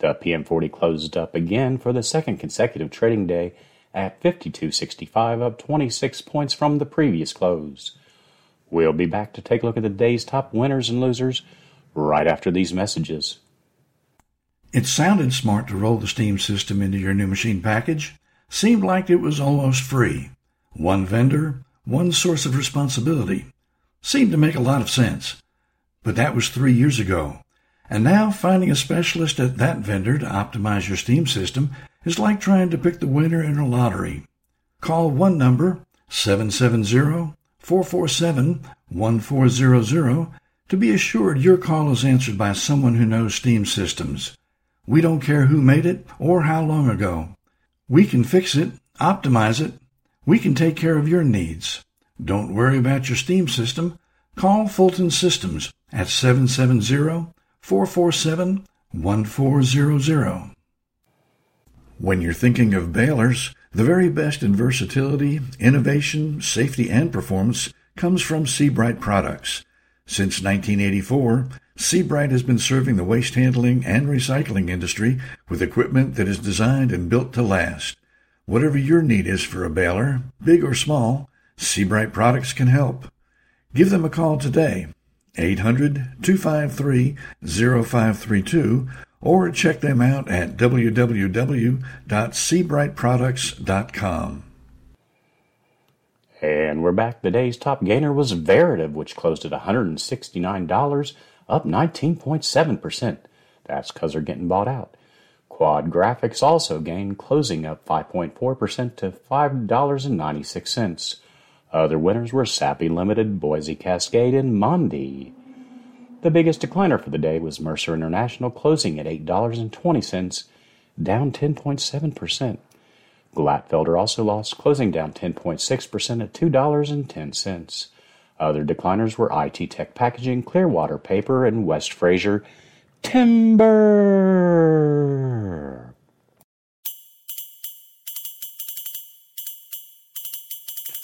The PM40 closed up again for the second consecutive trading day at 52.65, up 26 points from the previous close. We'll be back to take a look at the day's top winners and losers right after these messages. It sounded smart to roll the Steam system into your new machine package. Seemed like it was almost free. One vendor, one source of responsibility. Seemed to make a lot of sense. But that was three years ago. And now finding a specialist at that vendor to optimize your Steam system is like trying to pick the winner in a lottery. Call one number, 770-447-1400, to be assured your call is answered by someone who knows Steam systems. We don't care who made it or how long ago. We can fix it, optimize it. We can take care of your needs. Don't worry about your Steam system. Call Fulton Systems at 770 447 1400. When you're thinking of balers, the very best in versatility, innovation, safety, and performance comes from Sebright products. Since 1984, Sebright has been serving the waste handling and recycling industry with equipment that is designed and built to last. Whatever your need is for a baler, big or small, Sebright products can help. Give them a call today 800-253-0532 or check them out at www.sebrightproducts.com. And we're back. The day's top gainer was Veritiv, which closed at $169, up 19.7%. That's because they're getting bought out. Quad Graphics also gained, closing up 5.4% to $5.96. Other winners were Sappi Limited, Boise Cascade, and Mondi. The biggest decliner for the day was Mercer International, closing at $8.20, down 10.7%. Glatfelter also lost, closing down 10.6% at $2.10. Other decliners were IT Tech Packaging, Clearwater Paper, and West Fraser Timber.